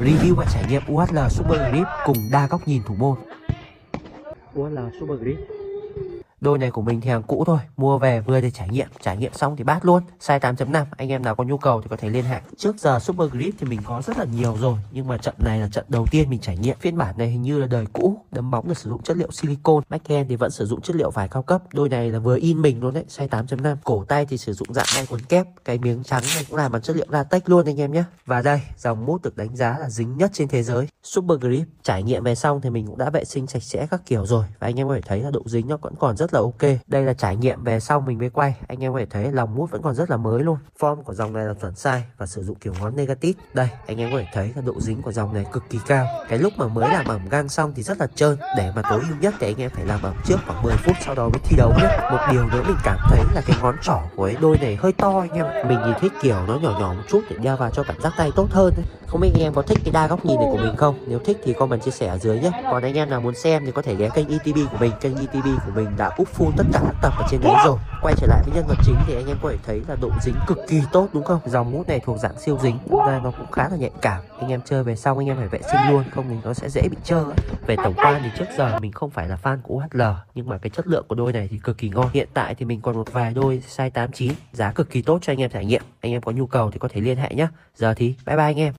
Review và trải nghiệm UHL Super Grip cùng đa góc nhìn thủ môn. UHL Super Grip. Đôi này của mình thì hàng cũ thôi, Mua về vừa để trải nghiệm Trải nghiệm xong thì bát luôn. Size 8.5 Anh em nào có nhu cầu thì có thể liên hệ. Trước giờ Super Grip thì mình có rất là nhiều rồi, Nhưng mà trận này là trận đầu tiên mình trải nghiệm. Phiên bản này hình như là đời cũ, Đấm bóng được sử dụng chất liệu silicone. Backhand thì vẫn sử dụng chất liệu vải cao cấp. Đôi này là vừa in mình luôn đấy, Size 8.5 Cổ tay thì sử dụng dạng tay quần kép, Cái miếng trắng này cũng làm bằng chất liệu latex luôn anh em nhé Và đây, dòng mút được đánh giá là dính nhất trên thế giới. Super Grip Trải nghiệm về xong thì mình cũng đã vệ sinh sạch sẽ các kiểu rồi. Và anh em có thể thấy là độ dính nó vẫn còn rất là ok Đây là trải nghiệm về sau mình mới quay Anh em có thể thấy lòng mút vẫn còn rất là mới luôn Form của dòng này là chuẩn size và sử dụng kiểu ngón negative Đây, anh em có thể thấy là độ dính của dòng này cực kỳ cao Cái lúc mà mới làm ẩm gang xong thì rất là trơn Để mà tối ưu nhất thì anh em phải làm ẩm trước khoảng 10 phút, sau đó mới thi đấu nhé Một điều nữa mình cảm thấy là cái ngón trỏ của cái đôi này hơi to anh em Mình thì thích kiểu nó nhỏ nhỏ một chút để đeo vào cho cảm giác tay tốt hơn ấy. Không biết anh em có thích cái đa góc nhìn này của mình không? Nếu thích thì comment chia sẻ ở dưới nhé. Còn anh em nào muốn xem thì có thể ghé kênh ETB của mình. Kênh ETB của mình đã úp full tất cả các tập ở trên đấy rồi. Quay trở lại với nhân vật chính thì anh em có thể thấy là độ dính cực kỳ tốt đúng không? Dòng mút này thuộc dạng siêu dính, ra nó cũng khá là nhạy cảm. Anh em chơi về xong anh em phải vệ sinh luôn, không thì nó sẽ dễ bị trơ. Về tổng quan thì trước giờ mình không phải là fan của UHL, nhưng mà cái chất lượng của đôi này thì cực kỳ ngon. Hiện tại thì mình còn một vài đôi size 89, giá cực kỳ tốt cho anh em trải nghiệm. Anh em có nhu cầu thì có thể liên hệ nhé. Giờ thì bye bye anh em.